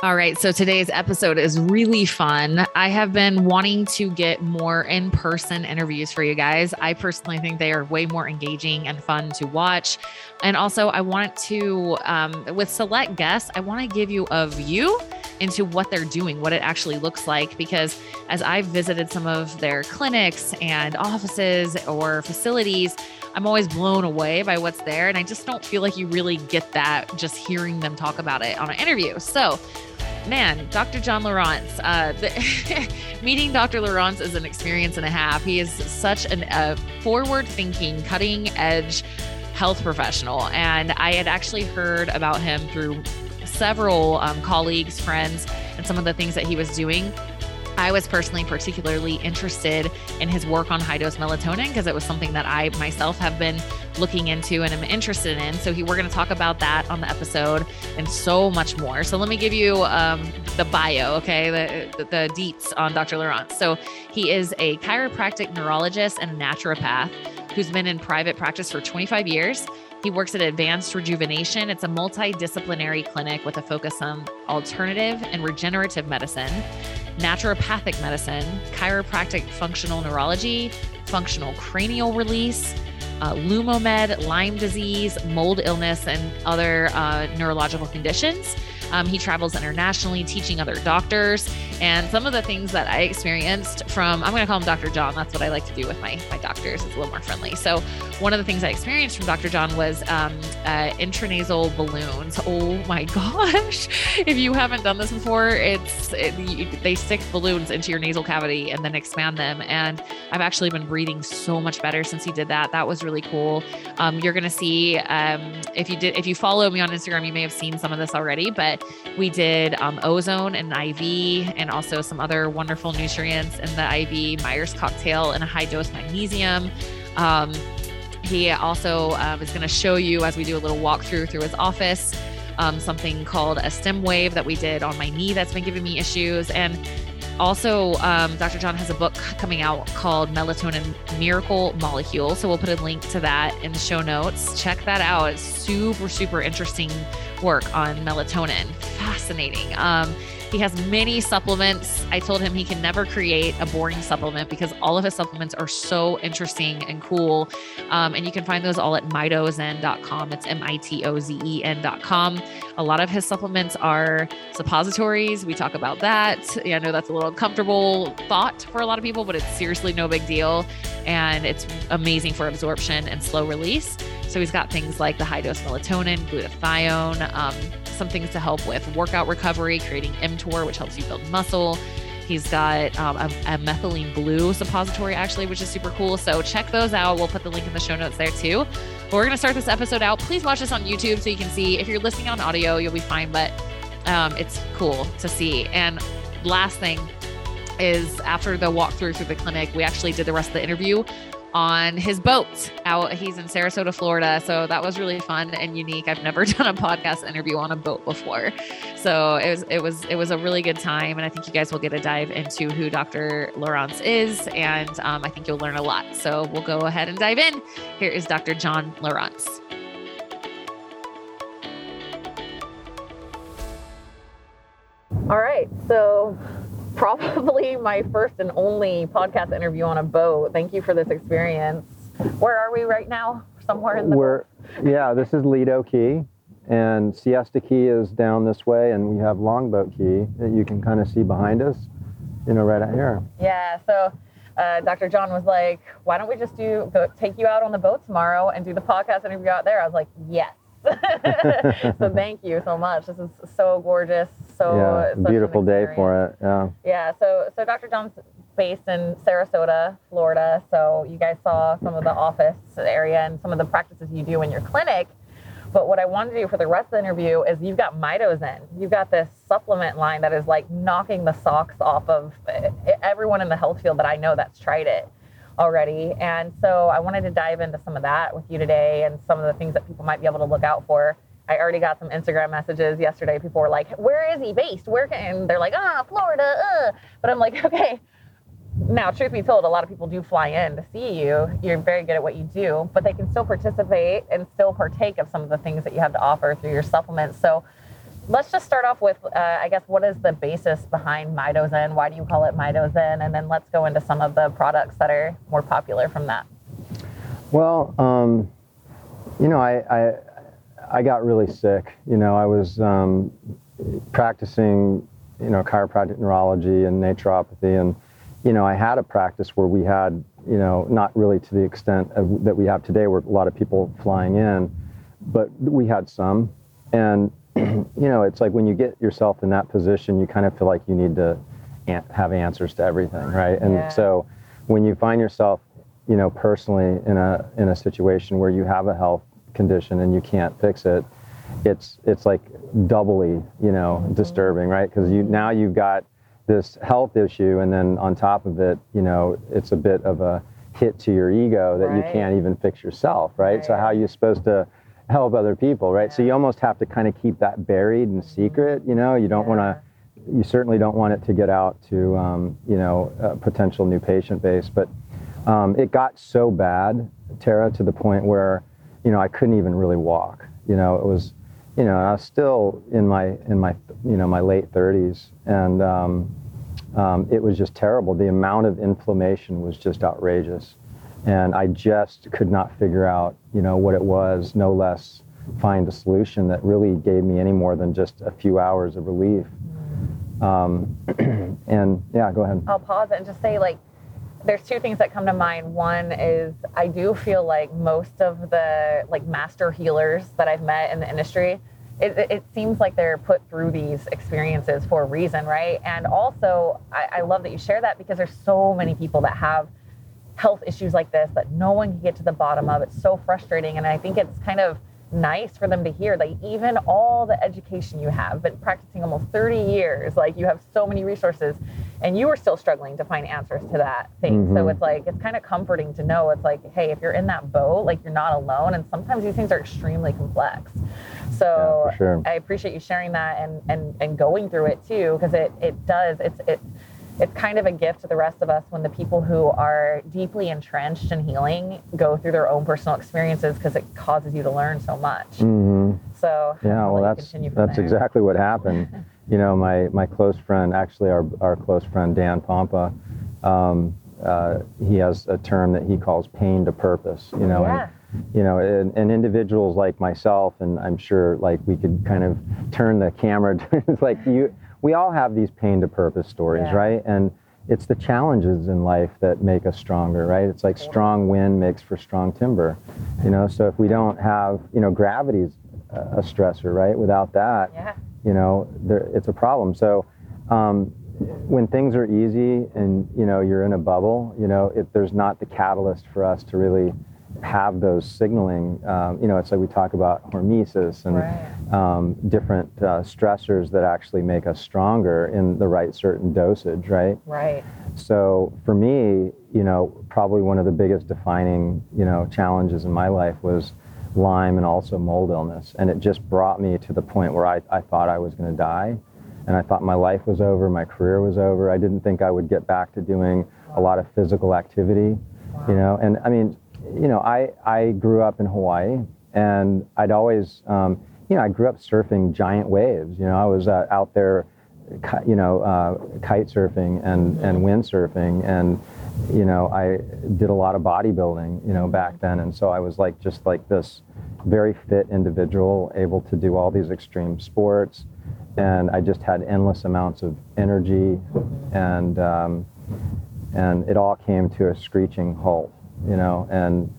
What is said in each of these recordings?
All right. So today's episode is really fun. I have been wanting to get more in person interviews for you guys. I personally think they are way more engaging and fun to watch. And also, I want to, um, with select guests, I want to give you a view into what they're doing, what it actually looks like. Because as I've visited some of their clinics and offices or facilities, I'm always blown away by what's there. And I just don't feel like you really get that just hearing them talk about it on an interview. So, man, Dr. John Lawrence, uh, the, meeting Dr. Lawrence is an experience and a half. He is such a uh, forward thinking, cutting edge health professional. And I had actually heard about him through several um, colleagues, friends, and some of the things that he was doing. I was personally particularly interested in his work on high dose melatonin because it was something that I myself have been looking into and am interested in. So he, we're going to talk about that on the episode and so much more. So let me give you um, the bio, okay, the, the, deets on Dr. Lawrence. So he is a chiropractic neurologist and a naturopath who's been in private practice for 25 years. He works at Advanced Rejuvenation. It's a multidisciplinary clinic with a focus on alternative and regenerative medicine, naturopathic medicine, chiropractic functional neurology, functional cranial release, uh, Lumomed, Lyme disease, mold illness, and other uh, neurological conditions. Um, he travels internationally teaching other doctors. And some of the things that I experienced from, I'm going to call him Dr. John. That's what I like to do with my, my doctors. It's a little more friendly. So, one of the things I experienced from Dr. John was um, uh, intranasal balloons. Oh my gosh. If you haven't done this before, it's it, you, they stick balloons into your nasal cavity and then expand them. And I've actually been breathing so much better since he did that. That was really cool. Um, you're going to see um, if you did, if you follow me on Instagram, you may have seen some of this already, but we did um, ozone and IV, and also some other wonderful nutrients in the IV, Myers cocktail, and a high dose magnesium. Um, he also um, is going to show you as we do a little walkthrough through his office. Um, something called a stem wave that we did on my knee that's been giving me issues. And also, um, Dr. John has a book coming out called Melatonin Miracle Molecule. So we'll put a link to that in the show notes. Check that out. It's super, super interesting work on melatonin. Fascinating. Um, he has many supplements. I told him he can never create a boring supplement because all of his supplements are so interesting and cool. Um, and you can find those all at mitozen.com. It's M I T O Z E N.com. A lot of his supplements are suppositories. We talk about that. Yeah, I know that's a little uncomfortable thought for a lot of people, but it's seriously no big deal. And it's amazing for absorption and slow release. So he's got things like the high dose melatonin, glutathione, um, some things to help with workout recovery, creating mTOR, which helps you build muscle. He's got um, a, a, methylene blue suppository, actually, which is super cool. So check those out. We'll put the link in the show notes there too. But we're going to start this episode out. Please watch this on YouTube so you can see. If you're listening on audio, you'll be fine, but um, it's cool to see. And last thing is after the walkthrough through the clinic, we actually did the rest of the interview on his boat out he's in Sarasota, Florida. So that was really fun and unique. I've never done a podcast interview on a boat before. So it was it was it was a really good time and I think you guys will get a dive into who Dr. Lawrence is and um, I think you'll learn a lot. So we'll go ahead and dive in. Here is Dr. John Lawrence All right. So probably my first and only podcast interview on a boat. Thank you for this experience. Where are we right now? Somewhere in the We're, yeah, this is Lido Key, and Siesta Key is down this way, and we have Longboat Key that you can kind of see behind us, you know, right out here. Yeah, so uh, Dr. John was like, "Why don't we just do go, take you out on the boat tomorrow and do the podcast interview out there?" I was like, "Yes." so thank you so much. This is so gorgeous. So yeah, beautiful day for it. Yeah. Yeah. So so Dr. John's based in Sarasota, Florida. So you guys saw some of the office area and some of the practices you do in your clinic. But what I wanted to do for the rest of the interview is you've got Mitozen. You've got this supplement line that is like knocking the socks off of eh, everyone in the health field that I know that's tried it already. And so I wanted to dive into some of that with you today and some of the things that people might be able to look out for. I already got some Instagram messages yesterday. People were like, "Where is he based? Where?" Can, and they're like, "Ah, Florida." Uh. But I'm like, okay. Now, truth be told, a lot of people do fly in to see you. You're very good at what you do, but they can still participate and still partake of some of the things that you have to offer through your supplements. So, let's just start off with, uh, I guess, what is the basis behind Mitozen? Why do you call it Mitozen? And then let's go into some of the products that are more popular from that. Well, um, you know, I, I, I got really sick. You know, I was um, practicing, you know, chiropractic neurology and naturopathy, and you know, I had a practice where we had, you know, not really to the extent of, that we have today, where a lot of people flying in, but we had some, and you know, it's like when you get yourself in that position, you kind of feel like you need to an- have answers to everything, right? And Yeah. so when you find yourself, you know, personally in a in a situation where you have a health condition and you can't fix it, it's it's like doubly, you know, mm-hmm. disturbing, right? Because you now you've got this health issue, and then on top of it, you know, it's a bit of a hit to your ego that you can't even fix yourself, right? So how are you supposed to help other people, right? So you almost have to kind of keep that buried and secret, you know. You don't want to you certainly don't want it to get out to um, you know a potential new patient base. But um, it got so bad, Tara, to the point where you know I couldn't even really walk. You know, it was you know I was still in my in my you know my late 30s, and um, um, it was just terrible. The amount of inflammation was just outrageous, and I just could not figure out you know what it was. No less find a solution that really gave me any more than just a few hours of relief. Um, and yeah, go ahead. I'll pause and just say like there's two things that come to mind. One is I do feel like most of the like master healers that I've met in the industry, it, it- seems like they're put through these experiences for a reason, right? And also, I, I love that you share that because there's so many people that have health issues like this that no one can get to the bottom of. It's so frustrating, and I think it's kind of nice for them to hear like even all the education you have been practicing almost 30 years like you have so many resources and you are still struggling to find answers to that thing so Mhm. it's like it's kind of comforting to know it's like hey if you're in that boat like you're not alone and sometimes these things are extremely complex so Yeah, sure. i appreciate you sharing that and and and going through it too because it it does it's it it's kind of a gift to the rest of us when the people who are deeply entrenched in healing go through their own personal experiences because it causes you to learn so much. hmm So Yeah, well, that's that's there. exactly what happened. you know, my my close friend, actually, our our close friend Dan Pompa, um, uh, he has a term that he calls pain to purpose. You know, Yeah. and you know, and, and individuals like myself, and I'm sure like we could kind of turn the camera. Like you, we all have these pain to purpose stories, Yeah. right? And it's the challenges in life that make us stronger, right? It's like strong wind makes for strong timber, you know. So if we don't have, you know, gravity's a a stressor, right? Without that, Yeah. you know, there, it's a problem. So um, when things are easy and you know you're in a bubble, you know, it, there's not the catalyst for us to really have those signaling. Um, you know, it's like we talk about hormesis and Right. um, different uh, stressors that actually make us stronger in the right certain dosage, right? Right. So for me, you know, probably one of the biggest defining, you know, challenges in my life was Lyme and also mold illness. And it just brought me to the point where I, I thought I was going to die. And I thought my life was over, my career was over. I didn't think I would get back to doing a lot of physical activity, you know. And I mean, you know, I, I grew up in Hawaii and I'd always, um, you know, I grew up surfing giant waves. You know, I was uh, out there you know, uh, kite surfing and, and windsurfing. And, you know, I did a lot of bodybuilding, you know, back then. And so I was like, just like this very fit individual, able to do all these extreme sports. And I just had endless amounts of energy. And, um, and it all came to a screeching halt, you know, and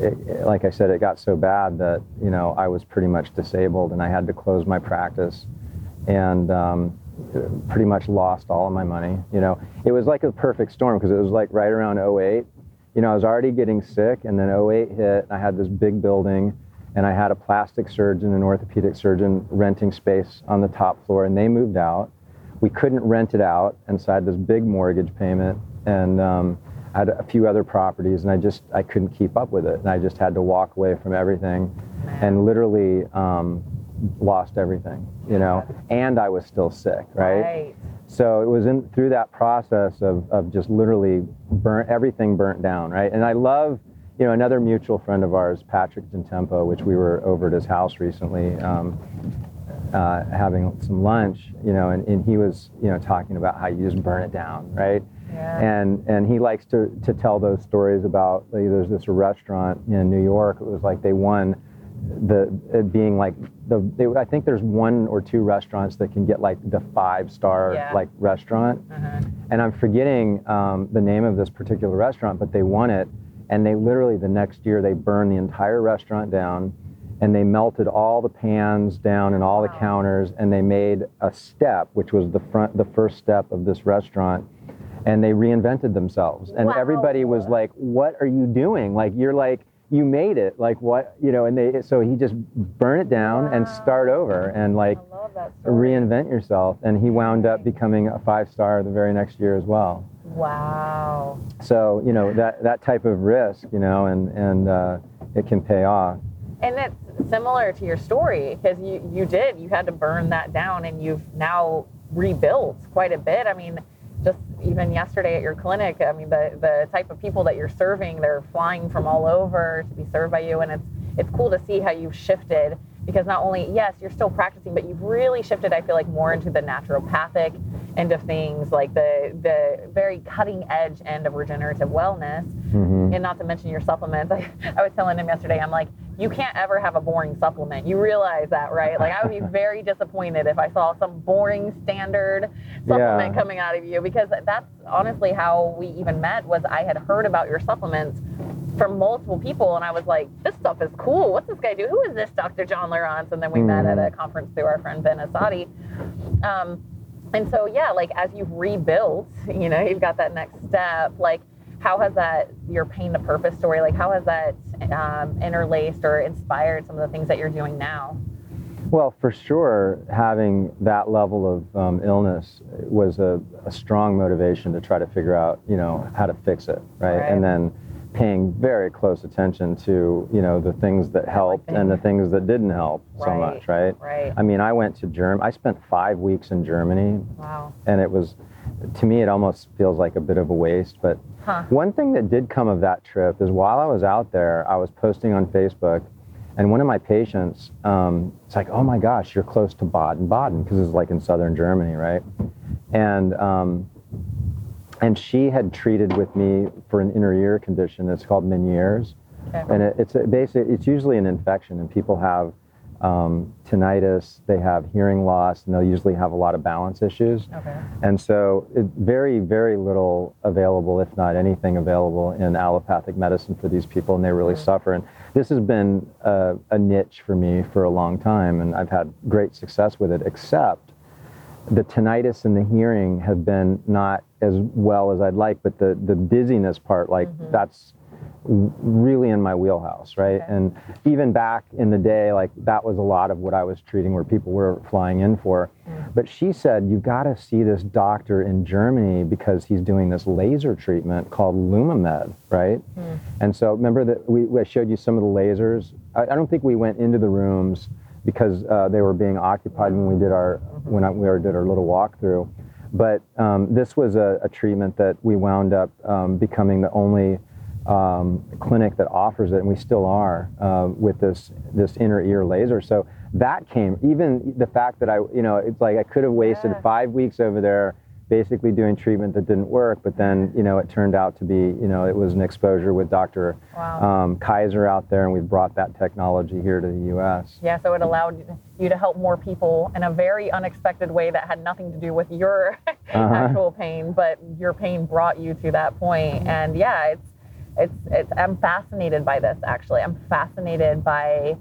it, like I said, it got so bad that, you know, I was pretty much disabled and I had to close my practice and um, pretty much lost all of my money. You know, it was like a perfect storm because it was like right around 08. You know, I was already getting sick, and then 08 hit. I had this big building, and I had a plastic surgeon and an orthopedic surgeon renting space on the top floor, and they moved out. We couldn't rent it out, and so I had this big mortgage payment, and um, Had a few other properties, and I just I couldn't keep up with it, and I just had to walk away from everything, and literally um, lost everything, you know, and I was still sick, right? Right. So it was in through that process of, of just literally burnt everything burnt down, right? And I love, you know, another mutual friend of ours, Patrick Gentempo, which we were over at his house recently. Um, uh, having some lunch, you know, and, and he was, you know, talking about how you just burn it down, right? Yeah. And and he likes to, to tell those stories about like, there's this restaurant in New York. It was like they won the it being like the they, I think there's one or two restaurants that can get like the five star Yeah. like restaurant, Uh-huh. and I'm forgetting um, the name of this particular restaurant, but they won it, and they literally the next year they burned the entire restaurant down, and they melted all the pans down and all the counters, and they made a step, which was the front the first step of this restaurant. And they reinvented themselves, and Wow. everybody was like, "What are you doing? Like you're like you made it. Like what you know?" And they so he just burn it down and start over and like I love that story. reinvent yourself. And he wound up becoming a five star the very next year as well. Wow. So you know that that type of risk, you know, and and uh, it can pay off. And it's similar to your story because you, you did, you had to burn that down and you've now rebuilt quite a bit. I mean, even yesterday at your clinic, I mean, the, the type of people that you're serving, they're flying from all over to be served by you. And it's, it's cool to see how you've shifted because not only, yes, you're still practicing, but you've really shifted, I feel like, more into the naturopathic end of things, like the, the very cutting edge end of regenerative wellness hmm and not to mention your supplements. I, I was telling him yesterday, I'm like, you can't ever have a boring supplement. You realize that, right? Like, I would be very disappointed if I saw some boring standard supplement Yeah. coming out of you because that's honestly how we even met. Was I had heard about your supplements from multiple people, and I was like, this stuff is cool. What's this guy do? Who is this Dr. John Lawrence? And then we met at a conference through our friend Ben Asadi. Um, and so, yeah, like as you've rebuilt, you know, you've got that next step. Like, how has that your pain to purpose story? Like, how has that um, interlaced or inspired some of the things that you're doing now? Well, for sure, having that level of um, illness was a, a strong motivation to try to figure out, you know, how to fix it, right? Right. And then paying very close attention to, you know, the things that helped and the things that didn't help so much, right? Right. I mean, I went to Germany. I spent five weeks in Germany, Wow. and it was, to me, it almost feels like a bit of a waste. But Huh. one thing that did come of that trip is while I was out there, I was posting on Facebook, and one of my patients, um, it's like, oh my gosh, you're close to Baden-Baden because it's like in southern Germany, right? And um, and she had treated with me for an inner ear condition. It's called Meniere's, Okay. and it, it's a basic. It's usually an infection, and people have um, tinnitus, they have hearing loss, and they'll usually have a lot of balance issues. Okay. And so, it, very, very little available, if not anything available, in allopathic medicine for these people, and they really suffer. And this has been a, a niche for me for a long time, and I've had great success with it, except the tinnitus and the hearing have been not as well as I'd like, but the, the dizziness part, like, that's w- really in my wheelhouse, right? Okay. And even back in the day, like that was a lot of what I was treating where people were flying in for. But she said, you got to see this doctor in Germany because he's doing this laser treatment called Lumamed, right? And so remember that we, we- I showed you some of the lasers. I, I don't think we went into the rooms because uh, they were being occupied when we did our when I, we did our little walkthrough. But um, this was a, a treatment that we wound up um, becoming the only um, clinic that offers it, and we still are uh, with this this inner ear laser. So that came even the fact that I you know it's like I could have wasted Yeah. five weeks over there basically doing treatment that didn't work, but then you know it turned out to be you know it was an exposure with Dr. Wow. Um, Kaiser out there, and we've brought that technology here to the U.S. Yeah, so it allowed you to help more people in a very unexpected way that had nothing to do with your Uh-huh. actual pain, but your pain brought you to that point. And yeah, it's it's it's I'm fascinated by this actually. I'm fascinated by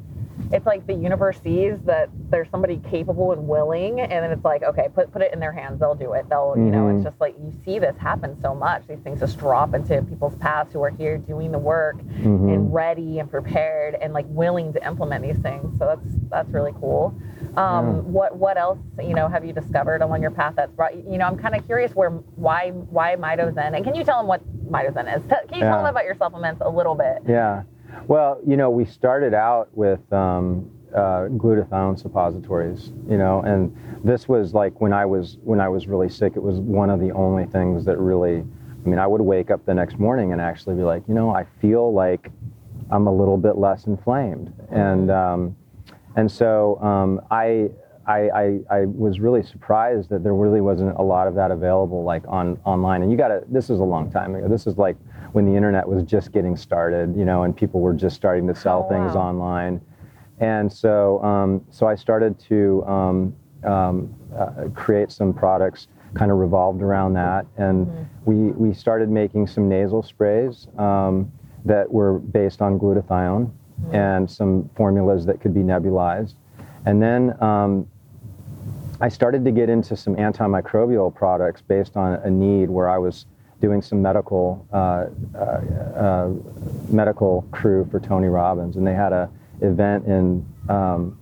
it's like the universe sees that there's somebody capable and willing and then it's like, okay, put put it in their hands, they'll do it. They'll you know, it's just like you see this happen so much. These things just drop into people's paths who are here doing the work Mhm. and ready and prepared and like willing to implement these things. So that's that's really cool. Um, Yeah. What what else you know have you discovered along your path that's brought you? Know, I'm kind of curious where why why Mitozen and can you tell them what Mitozen is? Can you tell Yeah. them about your supplements a little bit? Yeah. Well, you know, we started out with um, uh, glutathione suppositories, you know, and this was like when I was when I was really sick. It was one of the only things that really. I mean, I would wake up the next morning and actually be like, you know, I feel like I'm a little bit less inflamed, and um, and so um, I I, I, I was really surprised that there really wasn't a lot of that available like on online. And you got to. This is a long time ago. This is like when the internet was just getting started, you know, and people were just starting to sell Oh, things wow. online. And so, um, so I started to um, um, uh, create some products kind of revolved around that. And we, we started making some nasal sprays um, that were based on glutathione and some formulas that could be nebulized. And then um, I started to get into some antimicrobial products based on a need where I was doing some medical uh, uh, uh, medical crew for Tony Robbins, and they had a event in um,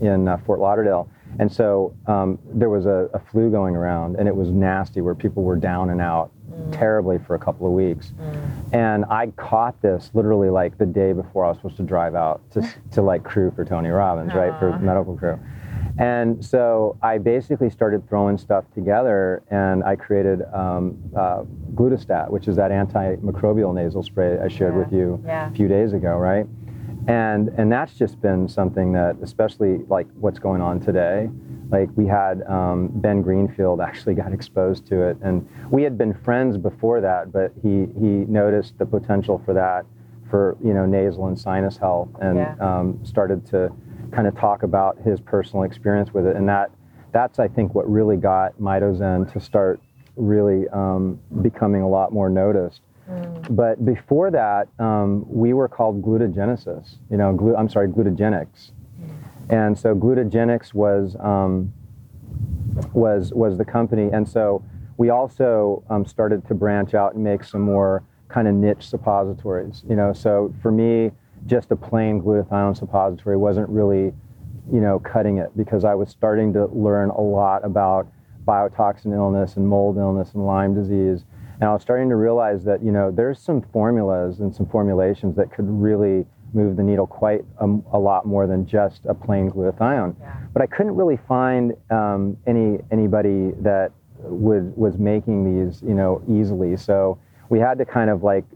in uh, Fort Lauderdale, and so um, there was a, a flu going around, and it was nasty, where people were down and out terribly for a couple of weeks, and I caught this literally like the day before I was supposed to drive out to to like crew for Tony Robbins, right, for medical crew. And so I basically started throwing stuff together and I created um, uh, Glutastat, which is that antimicrobial nasal spray I shared Yeah, with you yeah. a few days ago, right? And, and that's just been something that, especially like what's going on today, like we had um, Ben Greenfield actually got exposed to it. And we had been friends before that, but he, he noticed the potential for that for, you know, nasal and sinus health and Yeah. um, started to kind of talk about his personal experience with it. And that that's I think what really got Mitozen to start really um, becoming a lot more noticed. But before that, um, we were called glutagenesis. You know, glu- I'm sorry, glutagenics. And so glutagenics was um, was was the company, and so we also um, started to branch out and make some more kind of niche suppositories. You know, so for me, just a plain glutathione suppository wasn't really, you know, cutting it because I was starting to learn a lot about biotoxin illness and mold illness and Lyme disease, and I was starting to realize that you know there's some formulas and some formulations that could really move the needle quite a, a lot more than just a plain glutathione Yeah. but I couldn't really find um, any anybody that would was making these, you know, easily. So we had to kind of like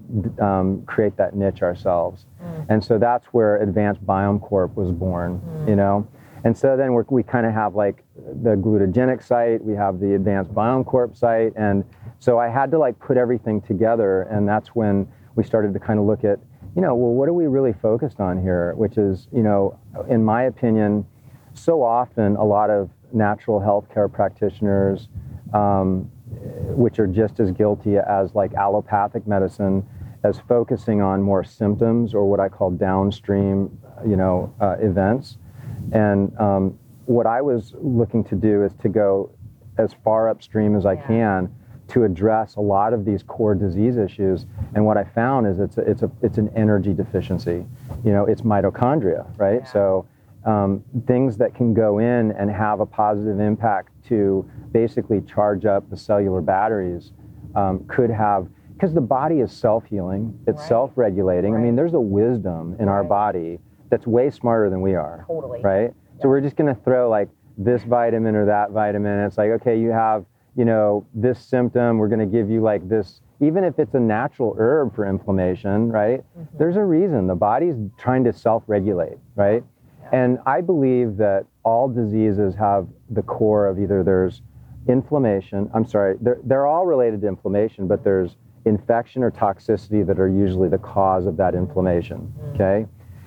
um, create that niche ourselves, and so that's where Advanced Biome Corp was born, you know. And so then we're, we kind of have like the glutagenic site, we have the Advanced Biome Corp site, and so I had to like put everything together, and that's when we started to kind of look at, you know, well, what are we really focused on here? Which is, you know, in my opinion, so often a lot of natural healthcare practitioners, um, which are just as guilty as like allopathic medicine, as focusing on more symptoms or what I call downstream, you know, uh, events. And um, what I was looking to do is to go as far upstream as I Yeah. can to address a lot of these core disease issues. And what I found is it's a, it's a it's an energy deficiency. You know, it's mitochondria, right? Yeah. So um, things that can go in and have a positive impact to basically charge up the cellular batteries um, could have because the body is self-healing. It's Right. self-regulating. I mean there's a wisdom in our body that's way smarter than we are. Totally. right? Yeah. so we're just going to throw like this vitamin or that vitamin. It's like okay you have you know this symptom. We're going to give you like this even if it's a natural herb for inflammation right? Mm-hmm. there's a reason. The body's trying to self-regulate right and i believe that all diseases have the core of either there's inflammation i'm sorry they're, they're all related to inflammation but there's infection or toxicity that are usually the cause of that inflammation mm. okay?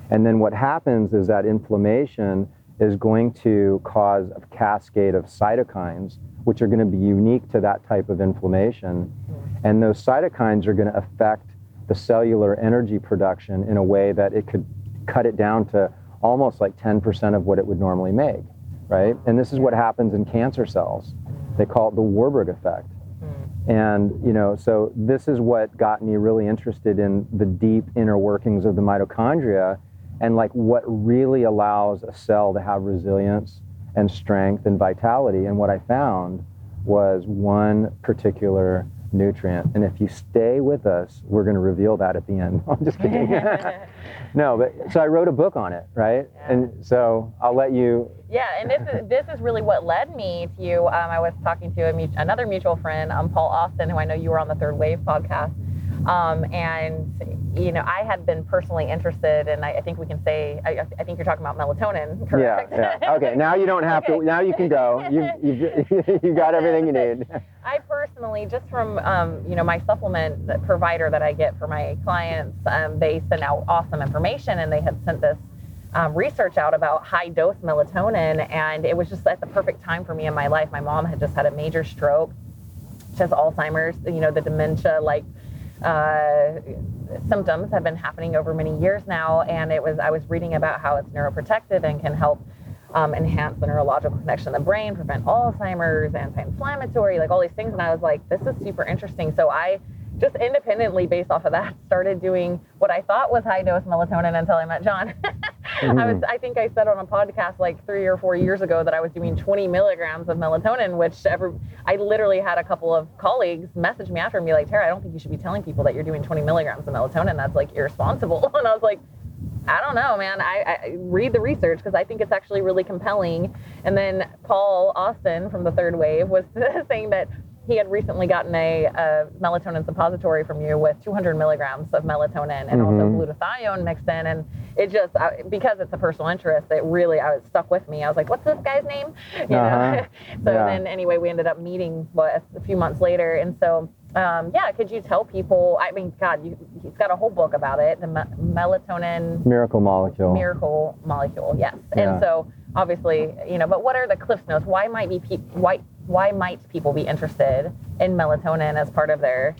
And then what happens is that inflammation is going to cause a cascade of cytokines, which are going to be unique to that type of inflammation. Mm. And those cytokines are going to affect the cellular energy production in a way that it could cut it down to almost like 10% of what it would normally make, right? And this is what happens in cancer cells. They call it the Warburg effect. Hmm. And, you know, so this is what got me really interested in the deep inner workings of the mitochondria and like what really allows a cell to have resilience and strength and vitality. And what I found was one particular nutrient. And if you stay with us, we're going to reveal that at the end. I'm just kidding. no, but so I wrote a book on it, right? Yeah. And so I'll let you. Yeah, and this is this is really what led me to you. Um, I was talking to a, another mutual friend, um, Paul Austin, who I know you were on the Third Wave podcast. Um, and you know, I had been personally interested, and I, I think we can say, I, I, think you're talking about melatonin, correct? Yeah, yeah. Okay, now you don't have okay. to. Now you can go. You you you got everything you need. I personally, just from um, you know my supplement provider that I get for my clients, um, they send out awesome information, and they had sent this um, research out about high dose melatonin, and it was just at the perfect time for me in my life. My mom had just had a major stroke. She has Alzheimer's, you know, the dementia like uh, symptoms have been happening over many years now, and it was I was reading about how it's neuroprotective and can help um, enhance the neurological connection in the brain, prevent Alzheimer's, anti-inflammatory, like all these things. And I was like, this is super interesting. So I just independently based off of that started doing what I thought was high dose melatonin until I met John. mm-hmm. I was I think I said on a podcast like three or four years ago that I was doing 20 milligrams of melatonin, which ever I literally had a couple of colleagues message me after and be like, Tara, I don't think you should be telling people that you're doing 20 milligrams of melatonin. That's like irresponsible. And I was like, I don't know, man. I, I read the research because I think it's actually really compelling. And then Paul Austin from the Third Wave was saying that he had recently gotten a, a, melatonin suppository from you with 200 milligrams of melatonin and mm-hmm. also glutathione mixed in. And it just, I, because it's a personal interest, it really, I was stuck with me. I was like, what's this guy's name? You uh-huh. know? so yeah. then anyway, we ended up meeting what, a few months later. And so, um, yeah, could you tell people, I mean, God, you, he's got a whole book about it, the me- melatonin. Miracle molecule. Miracle molecule, yes. Yeah. And so obviously, you know, but what are the cliff notes? Why might be people, why, why might people be interested in melatonin as part of their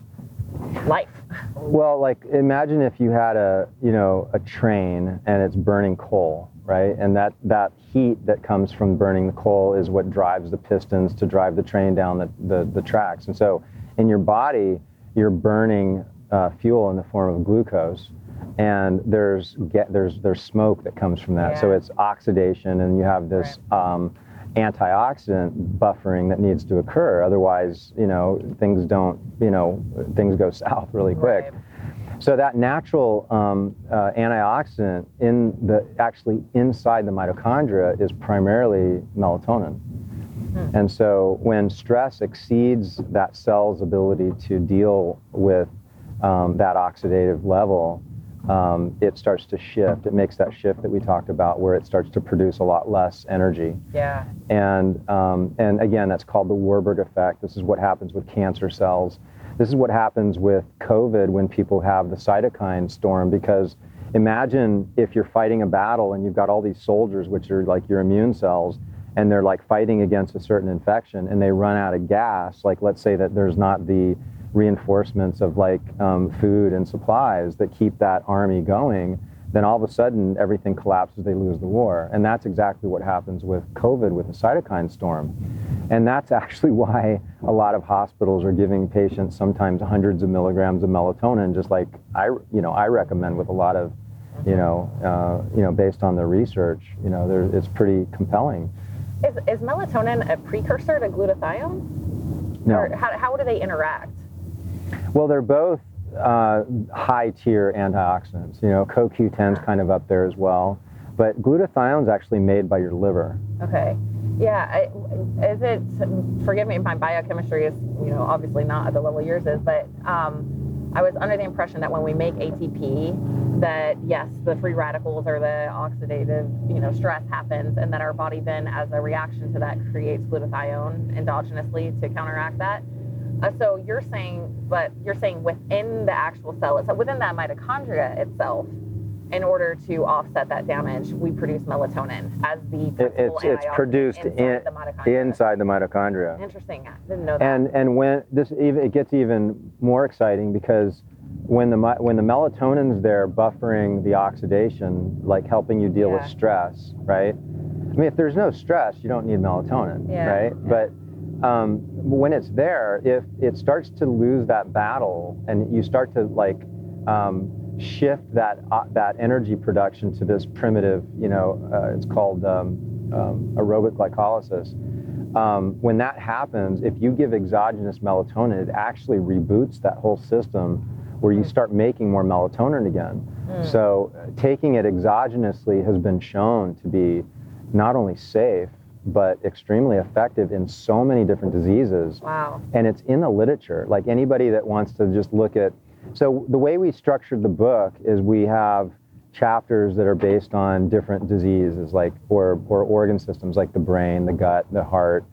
life? Well, like imagine if you had a, you know, a train and it's burning coal, right? And that, that heat that comes from burning the coal is what drives the pistons to drive the train down the, the, the tracks. And so in your body, you're burning uh, fuel in the form of glucose and there's get, there's there's smoke that comes from that. Yeah. So it's oxidation, and you have this right. um, antioxidant buffering that needs to occur. Otherwise, you know, things don't, you know, things go south really quick. Right. So that natural um, uh, antioxidant in the actually inside the mitochondria is primarily melatonin. Hmm. And so when stress exceeds that cell's ability to deal with um, that oxidative level, um, it starts to shift. It makes that shift that we talked about, where it starts to produce a lot less energy. Yeah. And um, and again, that's called the Warburg effect. This is what happens with cancer cells. This is what happens with COVID when people have the cytokine storm. Because imagine if you're fighting a battle and you've got all these soldiers, which are like your immune cells, and they're like fighting against a certain infection, and they run out of gas. Like let's say that there's not the reinforcements of like um, food and supplies that keep that army going, then all of a sudden everything collapses, they lose the war. And that's exactly what happens with COVID with the cytokine storm. And that's actually why a lot of hospitals are giving patients sometimes hundreds of milligrams of melatonin, just like I, you know, I recommend with a lot of, you know, uh, you know, based on the research, you know, there, it's pretty compelling. Is, is melatonin a precursor to glutathione? No. Or how, how do they interact? Well, they're both uh, high tier antioxidants. You know, CoQ10 is kind of up there as well. But glutathione is actually made by your liver. Okay. Yeah. I, is it, forgive me if my biochemistry is, you know, obviously not at the level yours is, but um, I was under the impression that when we make ATP, that yes, the free radicals or the oxidative, you know, stress happens, and that our body then, as a reaction to that, creates glutathione endogenously to counteract that. Uh, so you're saying, but you're saying within the actual cell itself, within that mitochondria itself, in order to offset that damage, we produce melatonin as the it, it's it's produced inside, in, the mitochondria. inside the mitochondria. Interesting. I didn't know that. And and when this even it gets even more exciting because when the when the melatonin's there buffering the oxidation, like helping you deal yeah. with stress, right? I mean, if there's no stress, you don't need melatonin, yeah. right? Yeah. But um, when it's there, if it starts to lose that battle and you start to like um, shift that uh, that energy production to this primitive, you know, uh, it's called um, um aerobic glycolysis. Um, when that happens, if you give exogenous melatonin, it actually reboots that whole system where you hmm. start making more melatonin again. Mm. So taking it exogenously has been shown to be not only safe, but extremely effective in so many different diseases. Wow. And it's in the literature. Like anybody that wants to just look at So the way we structured the book is we have chapters that are based on different diseases, like or or organ systems, like the brain, the gut, the heart,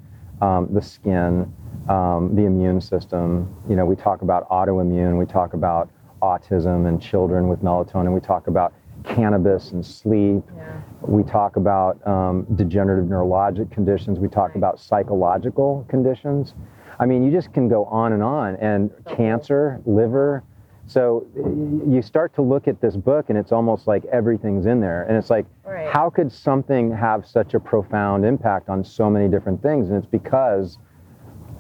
um, the skin, um, the immune system. You know, we talk about autoimmune. We talk about autism and children with melatonin. We talk about cannabis and sleep. Yeah. We talk about um, degenerative neurologic conditions. We talk Right. about psychological conditions. I mean, you just can go on and on. And So cool. cancer, liver. So you start to look at this book, and it's almost like everything's in there. And it's like, Right. how could something have such a profound impact on so many different things? And it's because,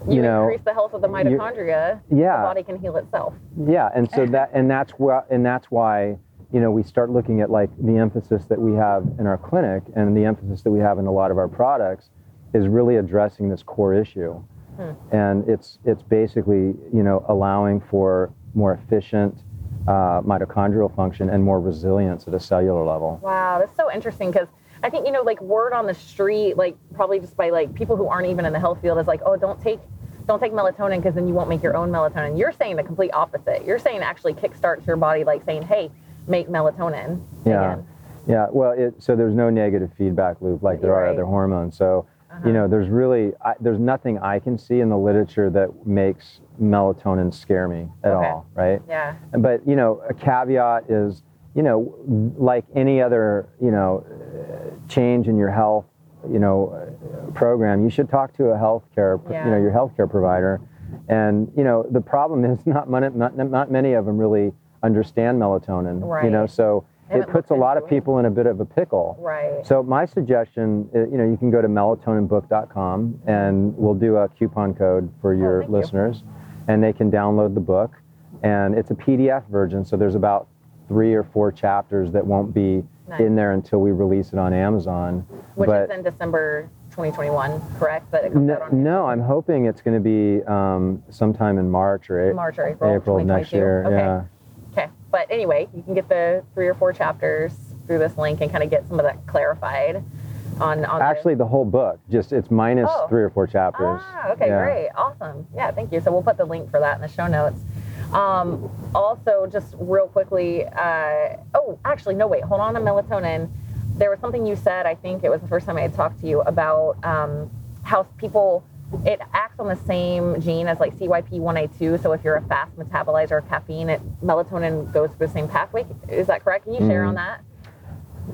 you, you know, increase the health of the mitochondria, the yeah, body can heal itself. yeah, and so that and that's why and that's why you know we start looking at like the emphasis that we have in our clinic and the emphasis that we have in a lot of our products is really addressing this core issue, Hmm. and it's it's basically you know allowing for more efficient uh, mitochondrial function and more resilience at a cellular level. Wow, that's so interesting because I think you know, like word on the street, like probably just by like people who aren't even in the health field, is like, oh, don't take don't take melatonin because then you won't make your own melatonin. You're saying the complete opposite. You're saying actually kickstarts your body, like saying, hey, make melatonin. Yeah. again. Yeah, well, it, so there's no negative feedback loop like there are Right. other hormones. So, Uh-huh. you know, there's really I, there's nothing I can see in the literature that makes melatonin scare me at Okay. all, right? Yeah. But you know, a caveat is, you know, like any other, you know, change in your health, you know, program, you should talk to a healthcare, you know, your healthcare provider. And you know, the problem is not many, not, not many of them really understand melatonin. Right. You know, so It puts a lot of people in a bit of a pickle. Right. So my suggestion, uh, you know, you can go to melatoninbook.com and we'll do a coupon code for your Oh, thank you. listeners, and they can download the book. And it's a PDF version, so there's about three or four chapters that won't be Nice. in there until we release it on Amazon. Which but is in December 2021, correct? That it comes out no, no, I'm hoping it's going to be um, sometime in March or A- March or April, April of next year. Okay. Yeah. But anyway, you can get the three or four chapters through this link and kind of get some of that clarified on on the- Actually, the whole book, just it's minus Oh. three or four chapters. Ah, okay, Yeah. great, awesome. Yeah, thank you. So we'll put the link for that in the show notes. Um, also, just real quickly. Uh, oh, actually, no, wait. Hold on to melatonin. There was something you said. I think it was the first time I had talked to you about um, how people. It acts on the same gene as like CYP1A2. So if you're a fast metabolizer of caffeine, it, melatonin goes through the same pathway. Is that correct? Can you share Mhm. on that?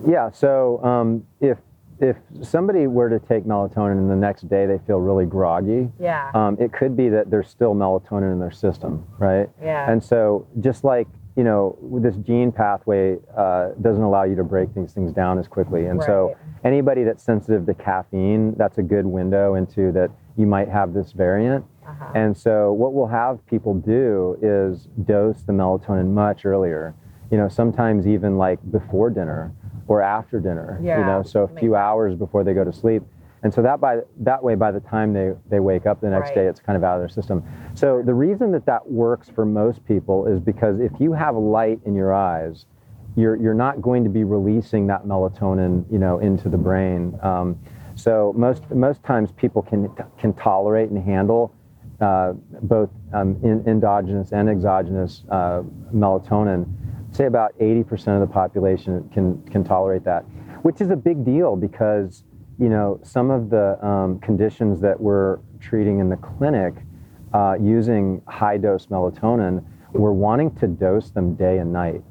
Yeah. So um, if if somebody were to take melatonin and the next day they feel really groggy, Yeah. um, it could be that there's still melatonin in their system, right? yeah. And so just like you know, this gene pathway uh, doesn't allow you to break these things down as quickly, and so anybody that's sensitive to caffeine, that's a good window into that you might have this variant. uh-huh. And so what we'll have people do is dose the melatonin much earlier. You know, sometimes even like before dinner or after dinner. Yeah, You know, so a few hours before they go to sleep. And so that by that way, by the time they, they wake up the next Right. day, it's kind of out of their system. So the reason that that works for most people is because if you have light in your eyes, you're you're not going to be releasing that melatonin, you know, into the brain. Um, so most most times people can can tolerate and handle uh, both um, in, endogenous and exogenous uh, melatonin. Say about 80% of the population can can tolerate that, which is a big deal because you know some of the um, conditions that we're treating in the clinic uh, using high dose melatonin, we're wanting to dose them day and night.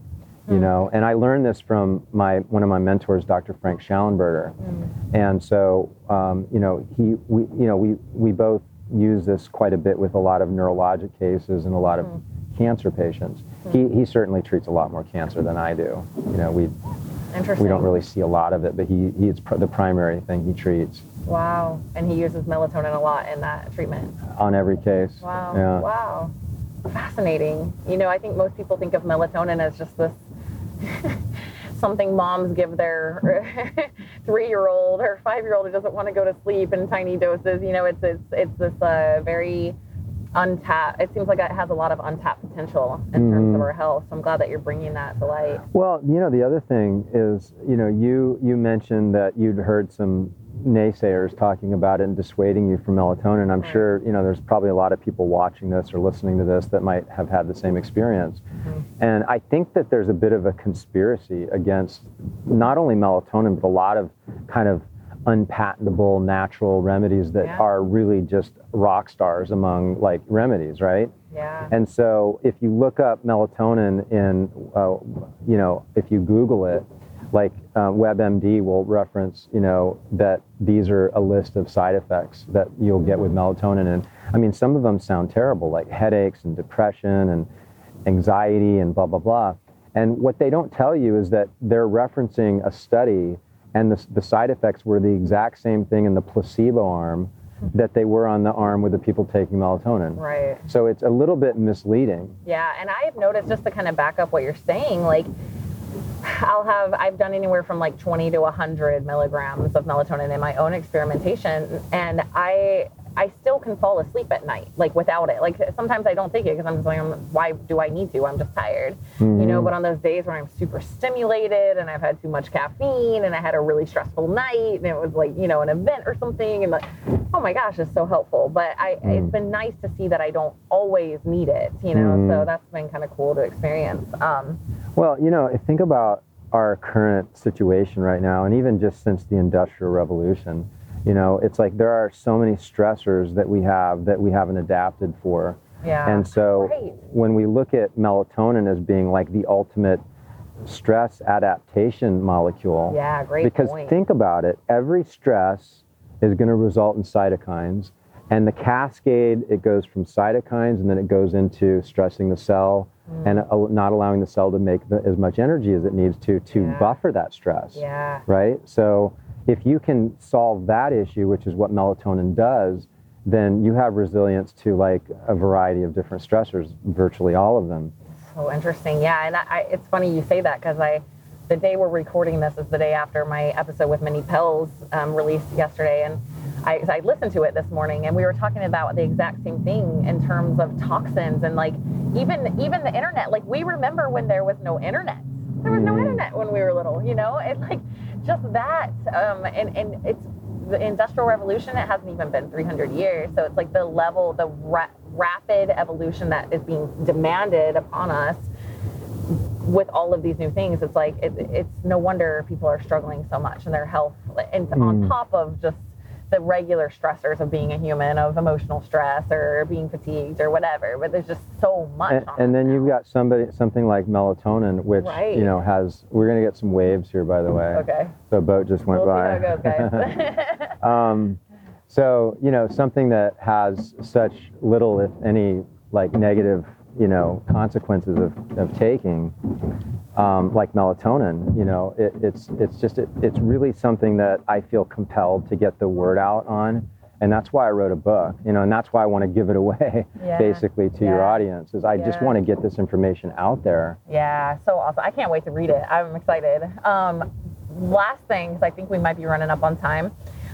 You hmm. know, and I learned this from my one of my mentors, Dr. Frank Shallenberger. Hmm. And so, um, you know, he, we, you know, we, we both use this quite a bit with a lot of neurologic cases and a lot of hmm. cancer patients. He, he certainly treats a lot more cancer than I do. You know, we, we don't really see a lot of it, but he, he it's pr- the primary thing he treats Wow. And he uses melatonin a lot in that treatment. on every case. Wow. Yeah. Wow. Fascinating. You know, I think most people think of melatonin as just this something moms give their three year old or five year old who doesn't want to go to sleep in tiny doses. You know, it's it's it's this uh, very untapped. It seems like it has a lot of untapped potential in terms of Mhm. our health. So I'm glad that you're bringing that to light. Well, you know, the other thing is, you know, you you mentioned that you'd heard some, naysayers talking about it and dissuading you from melatonin. I'm Right. sure you know there's probably a lot of people watching this or listening to this that might have had the same experience. Mhm. And I think that there's a bit of a conspiracy against not only melatonin but a lot of kind of unpatentable natural remedies that Yeah. are really just rock stars among like remedies, right? Yeah. And so if you look up melatonin in, uh, you know, if you Google it, like uh, WebMD will reference, you know, that these are a list of side effects that you'll get with melatonin. And I mean, some of them sound terrible, like headaches and depression and anxiety and blah, blah, blah. And what they don't tell you is that they're referencing a study and the, the side effects were the exact same thing in the placebo arm that they were on the arm with the people taking melatonin. Right. So it's a little bit misleading. Yeah, and I have noticed just to kind of back up what you're saying, like I'll have I've done anywhere from like 20 to 100 milligrams of melatonin in my own experimentation, and I I still can fall asleep at night like without it. Like sometimes I don't take it because I'm just like, I'm, why do I need to? I'm just tired, you know. Mhm. But on those days when I'm super stimulated and I've had too much caffeine and I had a really stressful night and it was like you know an event or something, and like oh my gosh, it's so helpful. But I it's been nice to see that I don't always need it, you know. Mhm. So that's been kind of cool to experience. Um, Well, you know, think about our current situation right now, and even just since the Industrial Revolution, you know, it's like there are so many stressors that we have that we haven't adapted for. yeah. And so Right. when we look at melatonin as being like the ultimate stress adaptation molecule, yeah, great because point. think about it every stress is going to result in cytokines and the cascade it goes from cytokines and then it goes into stressing the cell Mm. and uh, not allowing the cell to make the, as much energy as it needs to to Yeah. buffer that stress yeah. right so if you can solve that issue which is what melatonin does then you have resilience to like a variety of different stressors virtually all of them So interesting. Yeah, and I, I, it's funny you say that because I, the day we're recording this is the day after my episode with Mindy Pelz um, released yesterday, and I, I listened to it this morning, and we were talking about the exact same thing in terms of toxins and like even even the internet. Like we remember when there was no internet. There was no internet when we were little, you know, and like just that. Um, and and it's the industrial revolution. It hasn't even been 300 years, so it's like the level, the ra- rapid evolution that is being demanded upon us with all of these new things. It's like it, it's no wonder people are struggling so much in their health, and on Mm. top of just the regular stressors of being a human, of emotional stress or being fatigued or whatever. But there's just so much. and, and then you've got somebody something like melatonin which Right. you know has we're going to get some waves here by the way okay. the boat just went We'll by how it goes, guys. um, so you know something that has such little if any like negative you know consequences of, of taking um, like melatonin you know it, it's it's just it, it's really something that i feel compelled to get the word out on and that's why i wrote a book you know and that's why i want to give it away Yeah. basically to your audience is i just want to get this information out there Yeah, so awesome. I can't wait to read it. I'm excited. Um, last thing, 'cause I think we might be running up on time.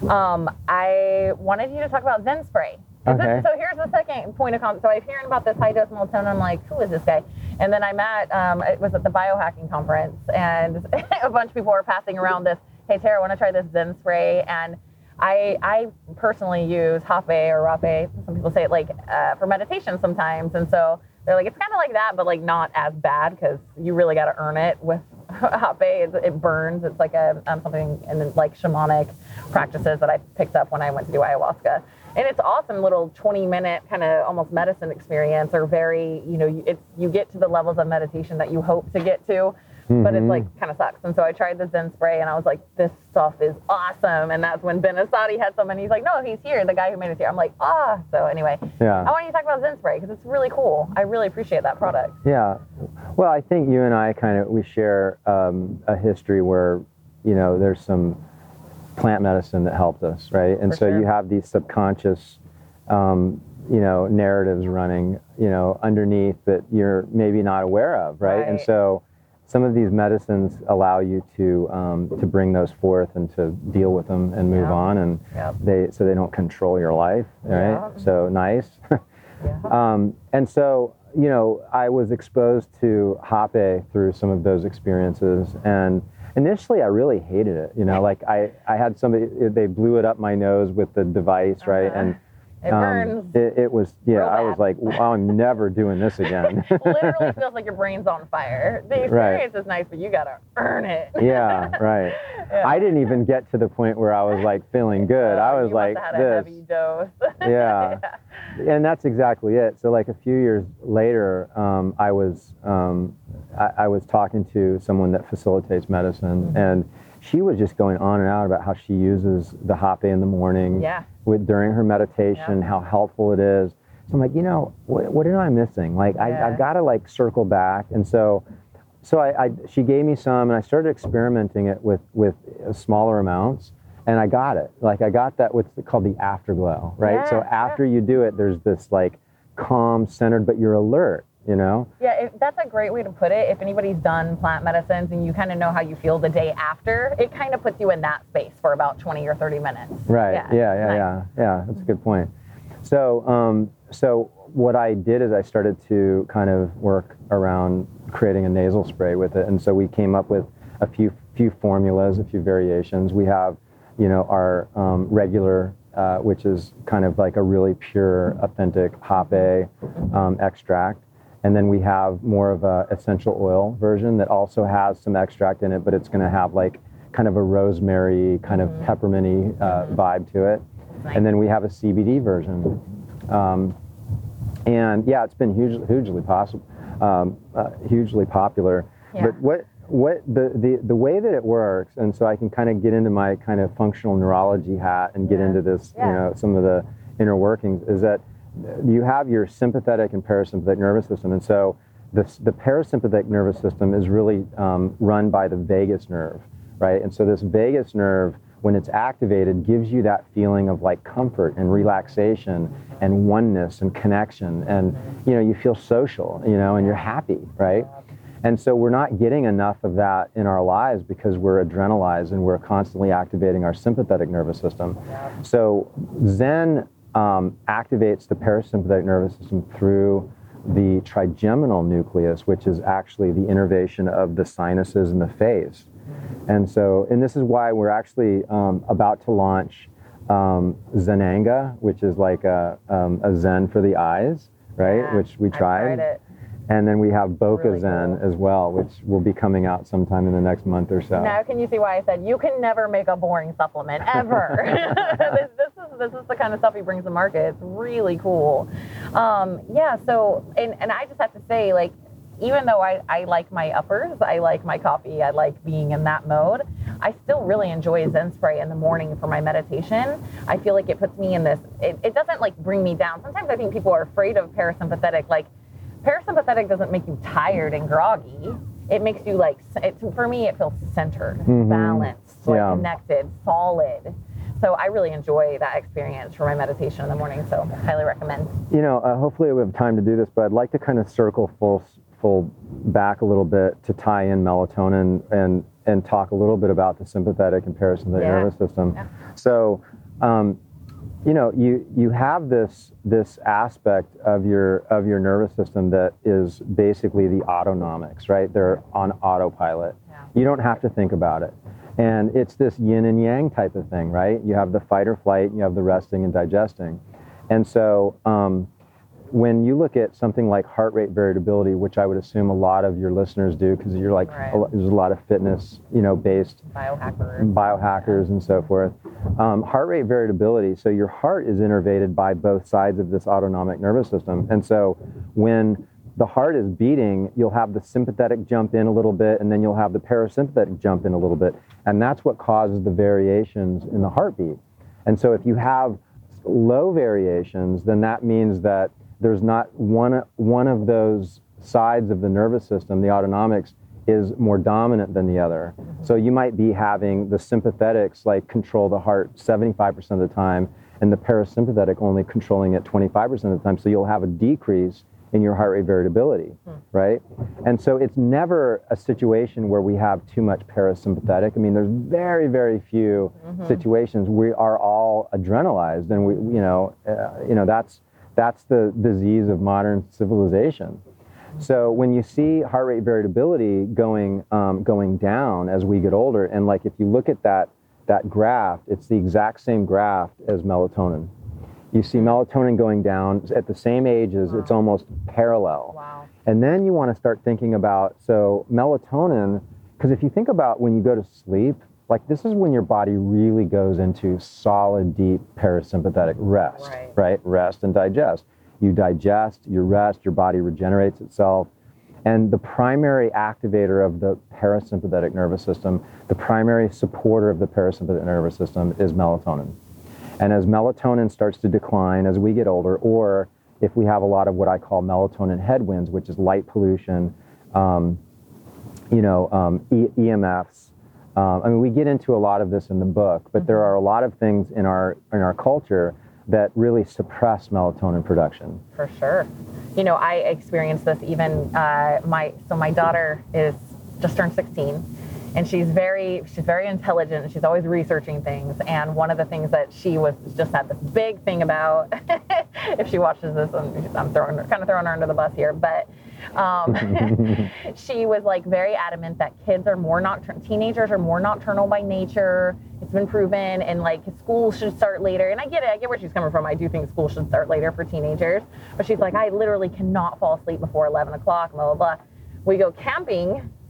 Um, I wanted you to talk about Zen Spray. Okay. so here's the second point of contact. So I'm hearing about this high dose melatonin. I'm like, who is this guy? And then I met, um, it was at the biohacking conference, and a bunch of people were passing around this. Hey, Tara, want to try this Zen Spray? And I, I personally use Hape or Rape. Some people say it like uh, for meditation sometimes, and so they're like it's kind of like that, but like not as bad because you really got to earn it with Hape. It, it burns. It's like a um, something in like shamanic practices that I picked up when I went to do ayahuasca. And it's awesome little 20 minute kind of almost medicine experience or very, you know, you- it's, you get to the levels of meditation that you hope to get to, but it's like kind of sucks. And so I tried the Zen spray and I was like, this stuff is awesome. And that's when Ben Azadi had some and he's like, no, he's here. The guy who made it here. I'm like, ah. So anyway, yeah I want you to talk about Zen spray because it's really cool. I really appreciate that product. Yeah. Well, I think you and I kind of we share um, a history where you know there's some plant medicine that helped us, right? And For so sure. you have these subconscious um, you know narratives running you know underneath that you're maybe not aware of, right? And so some of these medicines allow you to um, to bring those forth and to deal with them and move Yeah. on and Yep. they so they don't control your life, right? Yeah. So nice. Yeah. Um, and so, you know, I was exposed to Hape through some of those experiences, and initially I really hated it. You know, like I, I had somebody, they blew it up my nose with the device, right? Uh-huh. And It um, burns. it, it was, yeah, I was like, wow, I'm never doing this again. Literally feels like your brain's on fire. The experience is nice, but you gotta earn it. yeah, right. Yeah. I didn't even get to the point where I was like feeling good. I Uh, was you like must have a heavy this. dose. Yeah. And that's exactly it. So like a few years later, um, I was um, I, I was talking to someone that facilitates medicine, Mm-hmm. and she was just going on and out about how she uses the hape in the morning Yeah. With during her meditation, Yeah. how helpful it is. So I'm like, you know, what, what am I missing? Like I, Yeah. I've got to like circle back, and so. So I, I, she gave me some, and I started experimenting it with with uh, smaller amounts, and I got it. Like I got that what's called the afterglow, right? so Yeah, yeah. after you do it, there's this like calm, centered, but you're alert. You know? Yeah, if, that's a great way to put it. If anybody's done plant medicines and you kind of know how you feel the day after, it kind of puts you in that space for about 20 or 30 minutes. Right. Yeah. Yeah. nice. Yeah. Yeah. That's a good point. So, um, so what I did is I started to kind of work around creating a nasal spray with it, and so we came up with a few few formulas, a few variations. We have, you know, our um, regular, uh, which is kind of like a really pure, authentic hape um, extract. And then we have more of a essential oil version that also has some extract in it, but it's going to have like kind of a rosemary, kind of pepperminty uh, vibe to it. Nice. And then we have a CBD version. Um, and yeah, it's been hugely, hugely possible, um, uh, hugely popular. Yeah. But what what the, the the way that it works, and so I can kind of get into my kind of functional neurology hat and get Yeah. into this, Yeah. you know, some of the inner workings is that you have your sympathetic and parasympathetic nervous system, and so the the parasympathetic nervous system is really um, run by the vagus nerve, right? And so this vagus nerve when it's activated gives you that feeling of like comfort and relaxation and oneness and connection. And you know you feel social you know and you're happy right? And so we're not getting enough of that in our lives because we're adrenalized and we're constantly activating our sympathetic nervous system. So zen um, activates the parasympathetic nervous system through the trigeminal nucleus which is actually the innervation of the sinuses and the face and so, and this is why we're actually um, about to launch um, Zenanga, which is like a, um, a Zen for the eyes, right? Yeah, which we I tried. And then we have Boca Really Zen cool. as well, which will be coming out sometime in the next month or so. Now can you see why I said you can never make a boring supplement ever? this, this is this is the kind of stuff he brings to market. It's really cool. Um, yeah. So and and I just have to say like. Even though I, I like my uppers, I like my coffee, I like being in that mode, I still really enjoy Zen Spray in the morning for my meditation. I feel like it puts me in this, it, it doesn't like bring me down. Sometimes I think people are afraid of parasympathetic. Like, parasympathetic doesn't make you tired and groggy. It makes you like, it, for me, it feels centered, Mhm. balanced, like Yeah. connected, solid. So I really enjoy that experience for my meditation in the morning. So highly recommend. You know, uh, hopefully we have time to do this, but I'd like to kind of circle full full back a little bit to tie in melatonin and and talk a little bit about the sympathetic and parasympathetic Yeah. nervous system. Yeah. So, um, you know, you you have this this aspect of your of your nervous system that is basically the autonomics, right? They're on autopilot. Yeah. You don't have to think about it. And it's this yin and yang type of thing, right? You have the fight or flight, you have the resting and digesting. And so, um, when you look at something like heart rate variability, which I would assume a lot of your listeners do, because you're like, Right. a there's a lot of fitness, you know, based Biohacker. biohackers and so forth. Um, heart rate variability. So your heart is innervated by both sides of this autonomic nervous system, and so when the heart is beating, you'll have the sympathetic jump in a little bit, and then you'll have the parasympathetic jump in a little bit, and that's what causes the variations in the heartbeat. And so if you have low variations, then that means that there's not one one of those sides of the nervous system, the autonomics, is more dominant than the other. Mm-hmm. So you might be having the sympathetics like control the heart 75% of the time, and the parasympathetic only controlling it 25% of the time. So you'll have a decrease in your heart rate variability, hmm. right? And so it's never a situation where we have too much parasympathetic. I mean, there's very, very few mm-hmm. situations. We are all adrenalized, and we, you know, uh, you know, that's that's the disease of modern civilization. So when you see heart rate variability going um, going down as we get older, and like if you look at that that graph, it's the exact same graph as melatonin. You see melatonin going down at the same ages, wow. it's almost parallel. Wow. And then you want to start thinking about so melatonin, because if you think about when you go to sleep, like this is when your body really goes into solid, deep parasympathetic rest, right? right? Rest and digest. You digest, you rest, your body regenerates itself. And the primary activator of the parasympathetic nervous system, the primary supporter of the parasympathetic nervous system is melatonin. And as melatonin starts to decline as we get older, or if we have a lot of what I call melatonin headwinds, which is light pollution, um, you know, um, e- EMFs. Um, I mean, we get into a lot of this in the book, but there mm-hmm. are a lot of things in our in our culture that really suppress melatonin production. For sure. You know, I experienced this even uh, my so my daughter is just turned 16 and she's very she's very intelligent. And she's always researching things. And one of the things that she was just had this big thing about if she watches this i'm throwing her, kind of throwing her under the bus here but um, she was like very adamant that kids are more nocturnal teenagers are more nocturnal by nature. It's been proven and like school should start later. And i get it i get where she's coming from. I do think school should start later for teenagers. But she's like i literally cannot fall asleep before 11 o'clock blah blah blah. We go camping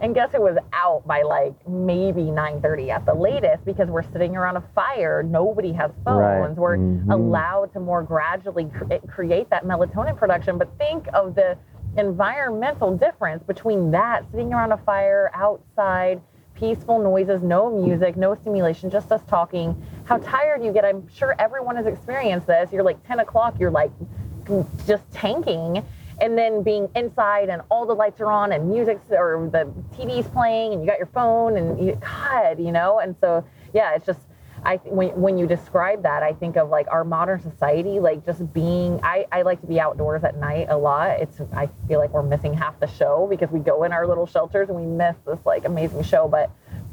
and guess who was out by like maybe 9.30 at the latest because we're sitting around a fire. Nobody has phones. Right. we're mm-hmm. allowed to more gradually cre- create that melatonin production. But think of the environmental difference between that sitting around a fire outside peaceful noises no music no stimulation just us talking. How tired you get. I'm sure everyone has experienced this. You're like 10 o'clock. You're like just tanking and then being inside and all the lights are on and music's or the TV's playing and you got your phone and you, God, you know, and so yeah, it's just I when when you describe that, I think of like our modern society, like just being. I I like to be outdoors at night a lot. It's I feel like we're missing half the show because we go in our little shelters and we miss this like amazing show, but.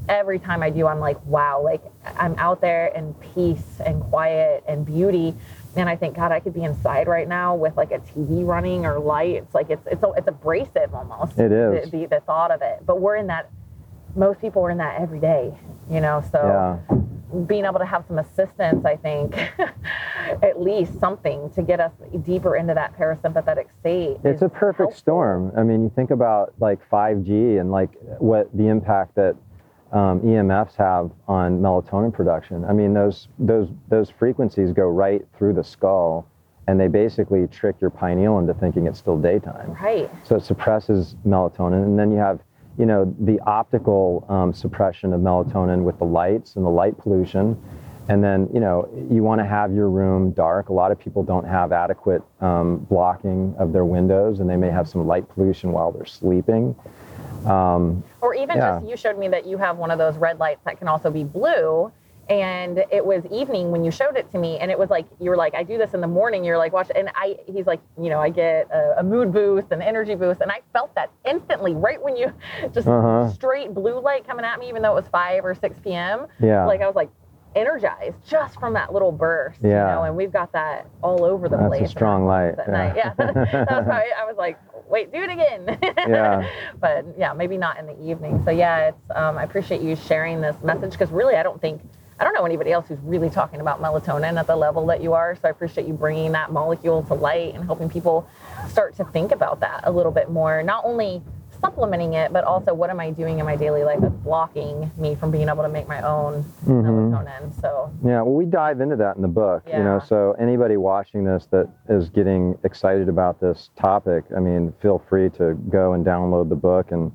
Every time I do, I'm like, wow, like I'm out there in peace and quiet and beauty and I think, God, I could be inside right now with like a TV running or light. It's like it's it's it's abrasive almost. It is the, the, the thought of it. But we're in that. Most people are in that every day, you know. So yeah. being able to have some assistance, I think, at least something to get us deeper into that parasympathetic state. It's a perfect helpful. storm. I mean, you think about like 5G and like what the impact that um, EMFs have on melatonin production. I mean, those those those frequencies go right through the skull, and they basically trick your pineal into thinking it's still daytime. Right. So it suppresses melatonin, and then you have, you know, the optical um, suppression of melatonin with the lights and the light pollution. And then, you know, you want to have your room dark. A lot of people don't have adequate um, blocking of their windows, and they may have some light pollution while they're sleeping. Um, or even yeah. just you showed me that you have one of those red lights that can also be blue. And it was evening when you showed it to me, and it was like you were like, "I do this in the morning." You're like, "Watch," and I, he's like, you know, I get a, a mood boost, an energy boost, and I felt that instantly right when you just uh-huh. straight blue light coming at me, even though it was five or six p.m. Yeah, like I was like, energized just from that little burst. Yeah. You know, and we've got that all over the That's place. That's a strong light. At yeah. night. Yeah. that was probably, I was like, wait, do it again. yeah. But yeah, maybe not in the evening. So yeah, it's um, I appreciate you sharing this message because really I don't think I don't know anybody else who's really talking about melatonin at the level that you are. So I appreciate you bringing that molecule to light and helping people start to think about that a little bit more. Not only supplementing it, but also what am I doing in my daily life that's blocking me from being able to make my own mm-hmm. melatonin. So yeah, well, we dive into that in the book. Yeah. You know, so anybody watching this that is getting excited about this topic, I mean, feel free to go and download the book and.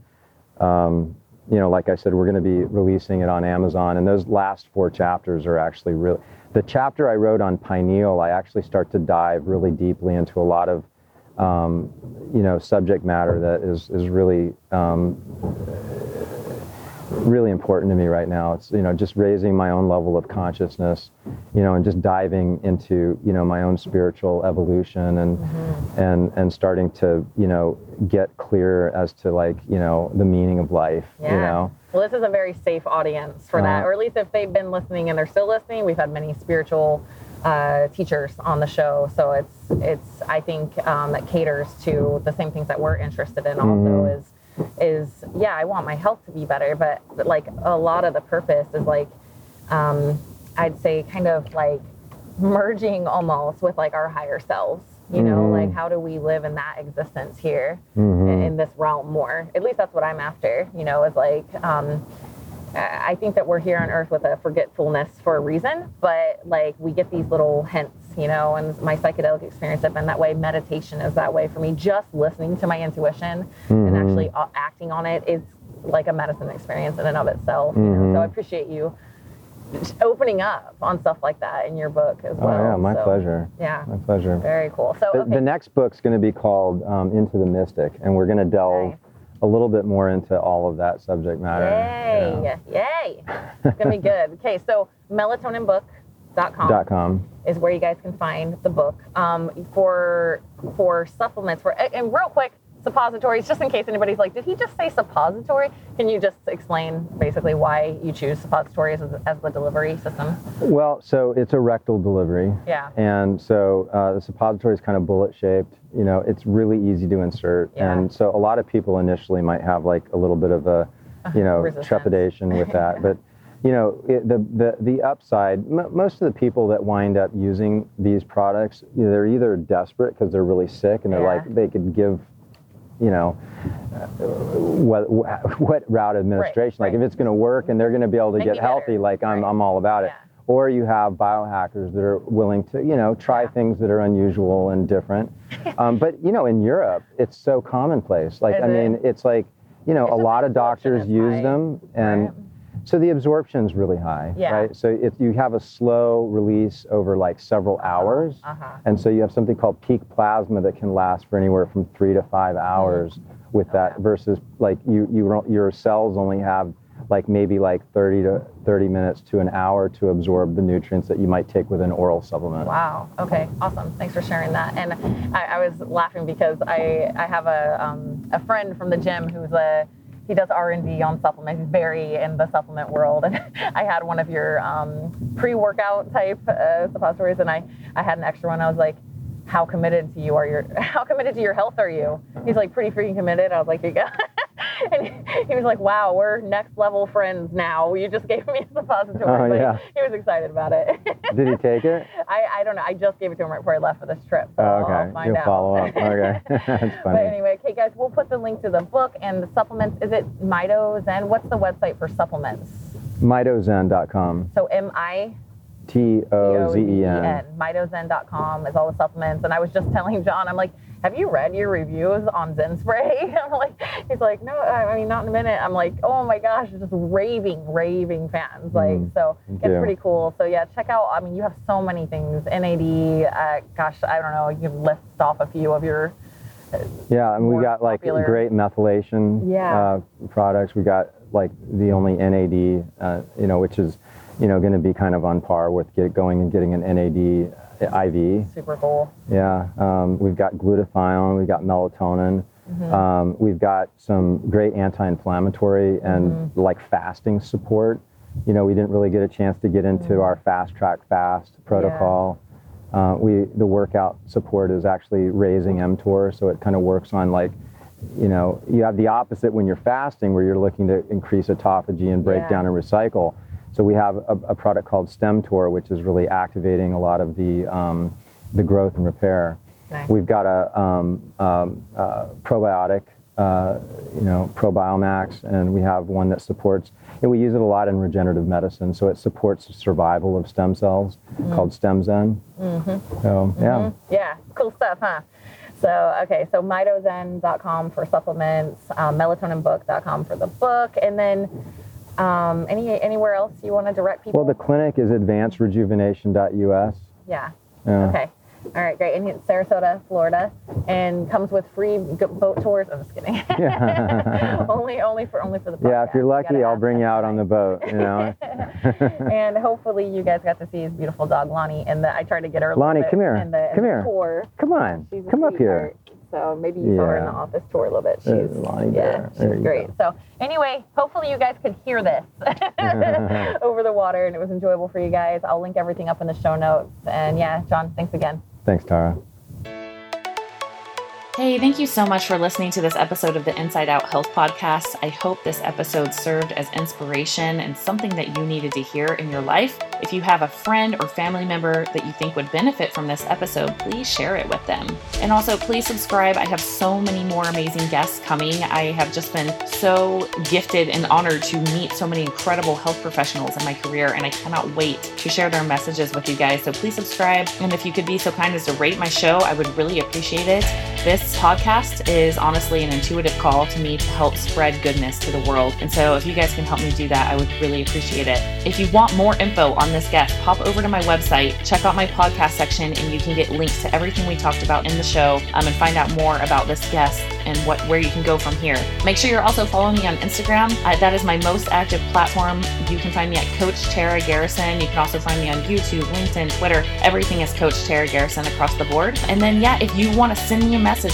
Um, you know, like I said, we're going to be releasing it on Amazon, and those last four chapters are actually really. The chapter I wrote on pineal, I actually start to dive really deeply into a lot of um, you know, subject matter that is is really um, really important to me right now. It's you know just raising my own level of consciousness, you know, and just diving into you know my own spiritual evolution and mm-hmm. and and starting to you know get clear as to like you know the meaning of life. Yeah. You know. Well, this is a very safe audience for uh, that, or at least if they've been listening and they're still listening. We've had many spiritual uh, teachers on the show. So it's it's I think um, it caters to the same things that we're interested in. Also Mhm. is is yeah I want my health to be better, but, but like a lot of the purpose is like um, I'd say kind of like merging almost with like our higher selves. You know, Mhm. like how do we live in that existence here Mhm. in, in this realm more? At least that's what I'm after. You know, is like um, I think that we're here on Earth with a forgetfulness for a reason, but like we get these little hints, you know. And my psychedelic experience have been that way. Meditation is that way for me. Just listening to my intuition and Mhm. actually uh, acting on it is like a medicine experience in and of itself. You know? So I Mhm. appreciate you opening up on stuff like that in your book as Oh well. yeah, my So, pleasure. Yeah, My pleasure. very cool. So The, okay. the next book's going to be called um, Into the Mystic, and we're going to delve Nice. A little bit more into all of that subject matter. Yay! Yay! It's gonna be good. Okay, so melatoninbook.com com. is where you guys can find the book. Um, for for supplements, for and real quick, suppositories, just in case anybody's like, did he just say suppository? Can you just explain basically why you choose suppositories as, as the delivery system? Well, so it's a rectal delivery. Yeah. And so uh, the suppository is kind of bullet shaped. You know, it's really easy to insert. Yeah. And so a lot of people initially might have like a little bit of a, you know, trepidation with that. But, you know, it, the, the, the upside, m- most of the people that wind up using these products, you know, they're either desperate because they're really sick and they're Yeah. like, they could give, you know, uh, what, what route administration. Like right. if it's going to work and they're going to be able to get healthy, like I'm, Right. I'm all about it Yeah. or you have biohackers that are willing to you know try Yeah. things that are unusual and different um, but you know in europe it's so commonplace like Is i it? mean it's like you know It's a lot of doctors use them and right? So the absorption is really high Yeah. right so if you have a slow release over like several hours Uh-huh. and so you have something called peak plasma that can last for anywhere from three to five hours with that Okay. versus like you, you your cells only have like maybe like 30 to 30 minutes to an hour to absorb the nutrients that you might take with an oral supplement. Wow. Okay. Awesome. Thanks for sharing that. And I, I was laughing because I I have a um, a friend from the gym who's a he does R and D on supplements. He's very in the supplement world. And I had one of your um, pre workout type uh, suppositories, and I I had an extra one. I was like. How committed to you are your how committed to your health are you? He's like pretty freaking committed. I was like, go. and he, was like, wow, we're next level friends now. You just gave me a suppository. Oh, yeah. He was excited about it. Did he take it? I, I don't know. I just gave it to him right before I left for this trip. So Oh, I'll okay. find You'll out. follow up. Okay. That's But anyway, okay, guys, we'll put the link to the book and the supplements. Is it Mito Zen? What's the website for supplements? Mitozen.com. So M I T O Z E N. Mitozen.com is all the supplements. And I was just telling John, I'm like, have you read your reviews on Zen Spray? I'm like, he's like, no, I mean, not in a minute. I'm like, oh my gosh, just raving, raving fans. Like, Mm, so it's pretty cool. So yeah, check out, I mean, you have so many things. NAD, uh, gosh, I don't know, you can list off a few of your, Yeah, and we got like popular. great methylation Yeah. uh, products. We got like the only NAD, uh, you know, which is, you know, going to be kind of on par with get going and getting an NAD IV. super cool. Yeah, um, we've got glutathione, we've got melatonin, Mm-hmm. um, we've got some great anti-inflammatory and Mm-hmm. like fasting support. You know, we didn't really get a chance to get into Mm. our fast track fast protocol. Uh, we the workout support is actually raising mTOR, so it kind of works on like, you know, you have the opposite when you're fasting, where you're looking to increase autophagy and break Yeah. down and recycle. So we have a, a product called StemTOR, which is really activating a lot of the um, the growth and repair. Nice. We've got a um, um, uh, probiotic, uh, you know, ProBiomax, and we have one that supports. And we use it a lot in regenerative medicine, so it supports the survival of stem cells, called StemZen. Mm-hmm. So yeah, Yeah, cool stuff, huh? So, okay, so mitozen.com for supplements, um, melatoninbook.com for the book, and then um, any anywhere else you want to direct people? well, the clinic is advancedrejuvenation.us. yeah. Yeah. Okay. All right, great. And it's Sarasota, Florida, and comes with free boat tours. I'm just kidding. Yeah. only, only for only for the. Yeah, if you're lucky, gotta I'll bring you out on the boat. You know, and hopefully you guys got to see his beautiful dog Lonnie. And the I tried to get her. Lonnie, come here. In the, Come here. Tour. come on, come up here. So maybe you saw her in the office tour a little bit. She's Lonnie yeah, she's great. go. So anyway, hopefully you guys could hear this over the water and it was enjoyable for you guys. I'll link everything up in the show notes. And yeah, John, thanks again. Thanks, Tara. Hey, thank you so much for listening to this episode of the Inside Out Health Podcast. I hope this episode served as inspiration and something that you needed to hear in your life. If you have a friend or family member that you think would benefit from this episode, please share it with them. And also, please subscribe. I have so many more amazing guests coming. I have just been so gifted and honored to meet so many incredible health professionals in my career, and I cannot wait to share their messages with you guys. So please subscribe. And if you could be so kind as to rate my show, I would really appreciate it. This podcast is honestly an intuitive call to me to help spread goodness to the world. And so if you guys can help me do that, I would really appreciate it. If you want more info on this guest, pop over to my website, check out my podcast section, and you can get links to everything we talked about in the show um, and find out more about this guest and what where you can go from here. Make sure you're also following me on Instagram. Uh, that is my most active platform. You can find me at Coach Tara Garrison. You can also find me on YouTube, LinkedIn, Twitter. Everything is Coach Tara Garrison across the board. And then, yeah, if you want to send me a message,